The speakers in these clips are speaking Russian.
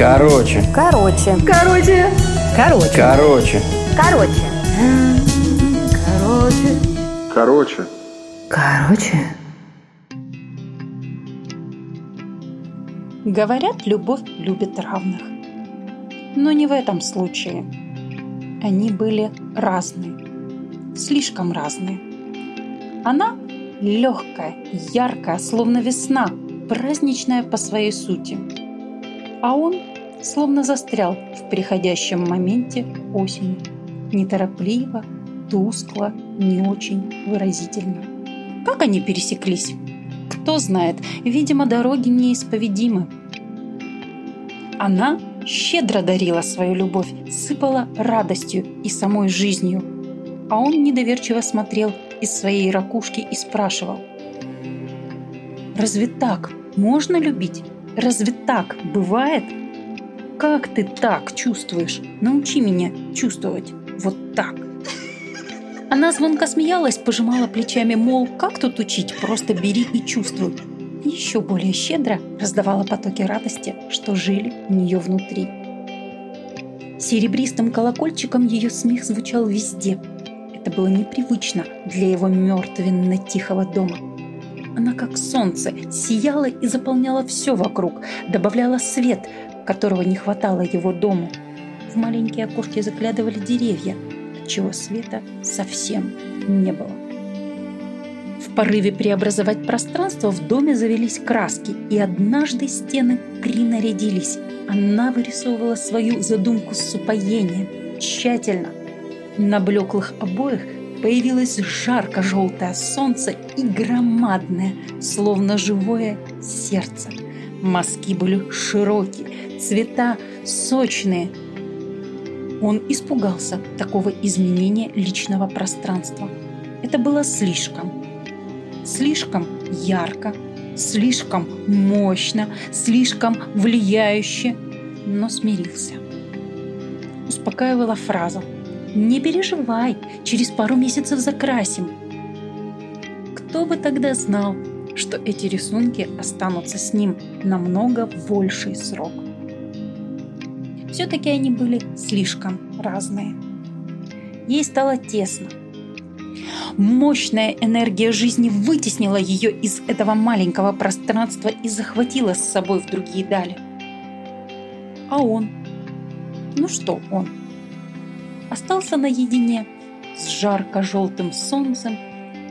Короче. Короче. Короче. Короче. Короче. Короче. Короче. Короче. Короче. Говорят, любовь любит равных. Но не в этом случае. Они были разные. Слишком разные. Она легкая, яркая, словно весна, праздничная по своей сути. А он словно застрял в приходящем моменте осени. Неторопливо, тускло, не очень выразительно. Как они пересеклись? Кто знает, видимо, дороги неисповедимы. Она щедро дарила свою любовь, сыпала радостью и самой жизнью. А он недоверчиво смотрел из своей ракушки и спрашивал. «Разве так можно любить? Разве так бывает? Как ты так чувствуешь? Научи меня чувствовать вот так». Она звонко смеялась, пожимала плечами, мол, как тут учить, просто бери и чувствуй. И еще более щедро раздавала потоки радости, что жили у нее внутри. Серебристым колокольчиком ее смех звучал везде. Это было непривычно для его мертвенно-тихого дома. Она, как солнце, сияла и заполняла все вокруг, добавляла свет, которого не хватало его дому. В маленькие окошки заглядывали деревья – чего света совсем не было. В порыве преобразовать пространство в доме завелись краски, и однажды стены принарядились. Она вырисовывала свою задумку с упоением, тщательно. На блеклых обоях появилось жарко-желтое солнце и громадное, словно живое сердце. Мазки были широкие, цвета сочные, он испугался такого изменения личного пространства. Это было слишком. Слишком ярко, слишком мощно, слишком влияюще, но смирился. Успокаивала фраза «Не переживай, через пару месяцев закрасим». Кто бы тогда знал, что эти рисунки останутся с ним намного больший срок. Все-таки они были слишком разные. Ей стало тесно. Мощная энергия жизни вытеснила ее из этого маленького пространства и захватила с собой в другие дали. А он? Ну что он? Остался наедине с жарко-желтым солнцем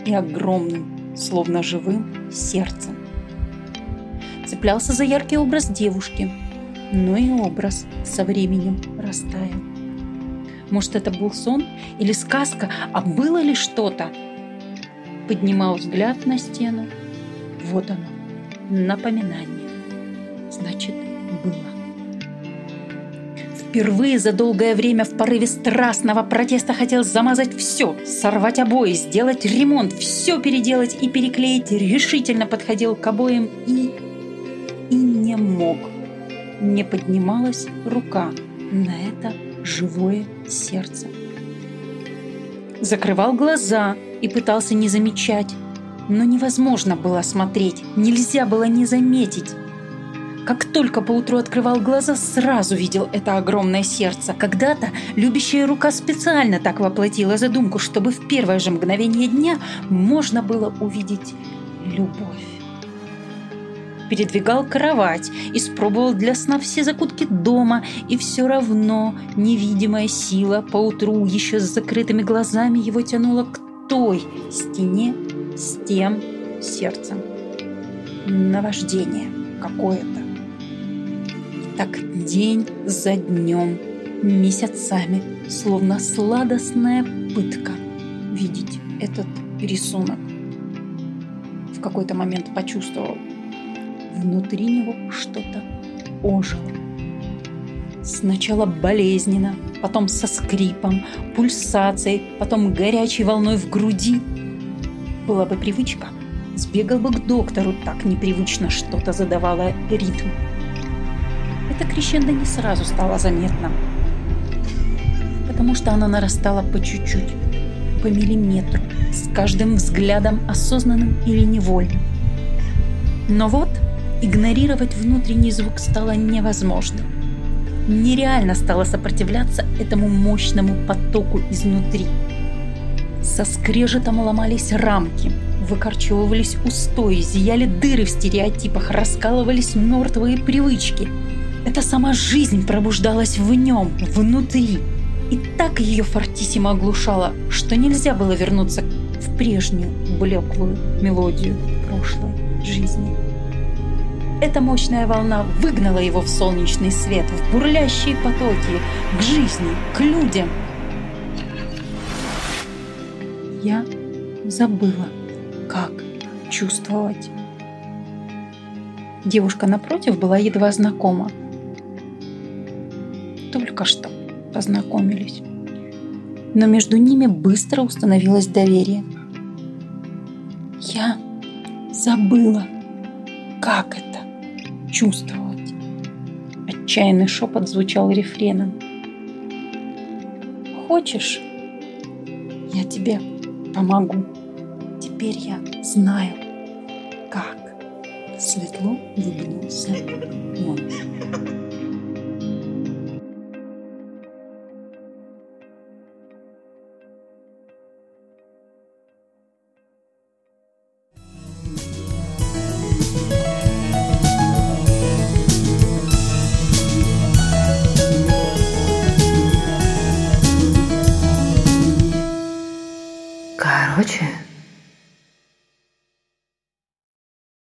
и огромным, словно живым, сердцем. Цеплялся за яркий образ девушки – но и образ со временем растаял. Может, это был сон или сказка, а было ли что-то? Поднимал взгляд на стену. Вот оно, напоминание. Значит, было. Впервые за долгое время в порыве страстного протеста хотел замазать все, сорвать обои, сделать ремонт, все переделать и переклеить. Решительно подходил к обоям и... и не мог не поднималась рука на это живое сердце. Закрывал глаза и пытался не замечать, но невозможно было смотреть, нельзя было не заметить. Как только поутру открывал глаза, сразу видел это огромное сердце. Когда-то любящая рука специально так воплотила задумку, чтобы в первое же мгновение дня можно было увидеть любовь передвигал кровать, испробовал для сна все закутки дома, и все равно невидимая сила поутру еще с закрытыми глазами его тянула к той стене с тем сердцем. Наваждение какое-то. Так день за днем, месяцами, словно сладостная пытка видеть этот рисунок. В какой-то момент почувствовал, внутри него что-то ожило. Сначала болезненно, потом со скрипом, пульсацией, потом горячей волной в груди. Была бы привычка, сбегал бы к доктору, так непривычно что-то задавало ритм. Это крещендо не сразу стало заметно, потому что оно нарастало по чуть-чуть, по миллиметру, с каждым взглядом осознанным или невольным. Но вот – Игнорировать внутренний звук стало невозможно. Нереально стало сопротивляться этому мощному потоку изнутри. Со скрежетом ломались рамки, выкорчевывались устои, зияли дыры в стереотипах, раскалывались мертвые привычки. Эта сама жизнь пробуждалась в нем, внутри. И так ее фортиссимо оглушала, что нельзя было вернуться в прежнюю блеклую мелодию прошлой жизни. Эта мощная волна выгнала его в солнечный свет, в бурлящие потоки, к жизни, к людям. Я забыла, как чувствовать. Девушка напротив была едва знакома. Только что познакомились. Но между ними быстро установилось доверие. Я забыла, как это чувствовать. Отчаянный шепот звучал рефреном. Хочешь, я тебе помогу. Теперь я знаю, как. Светло улыбнулся он. Короче,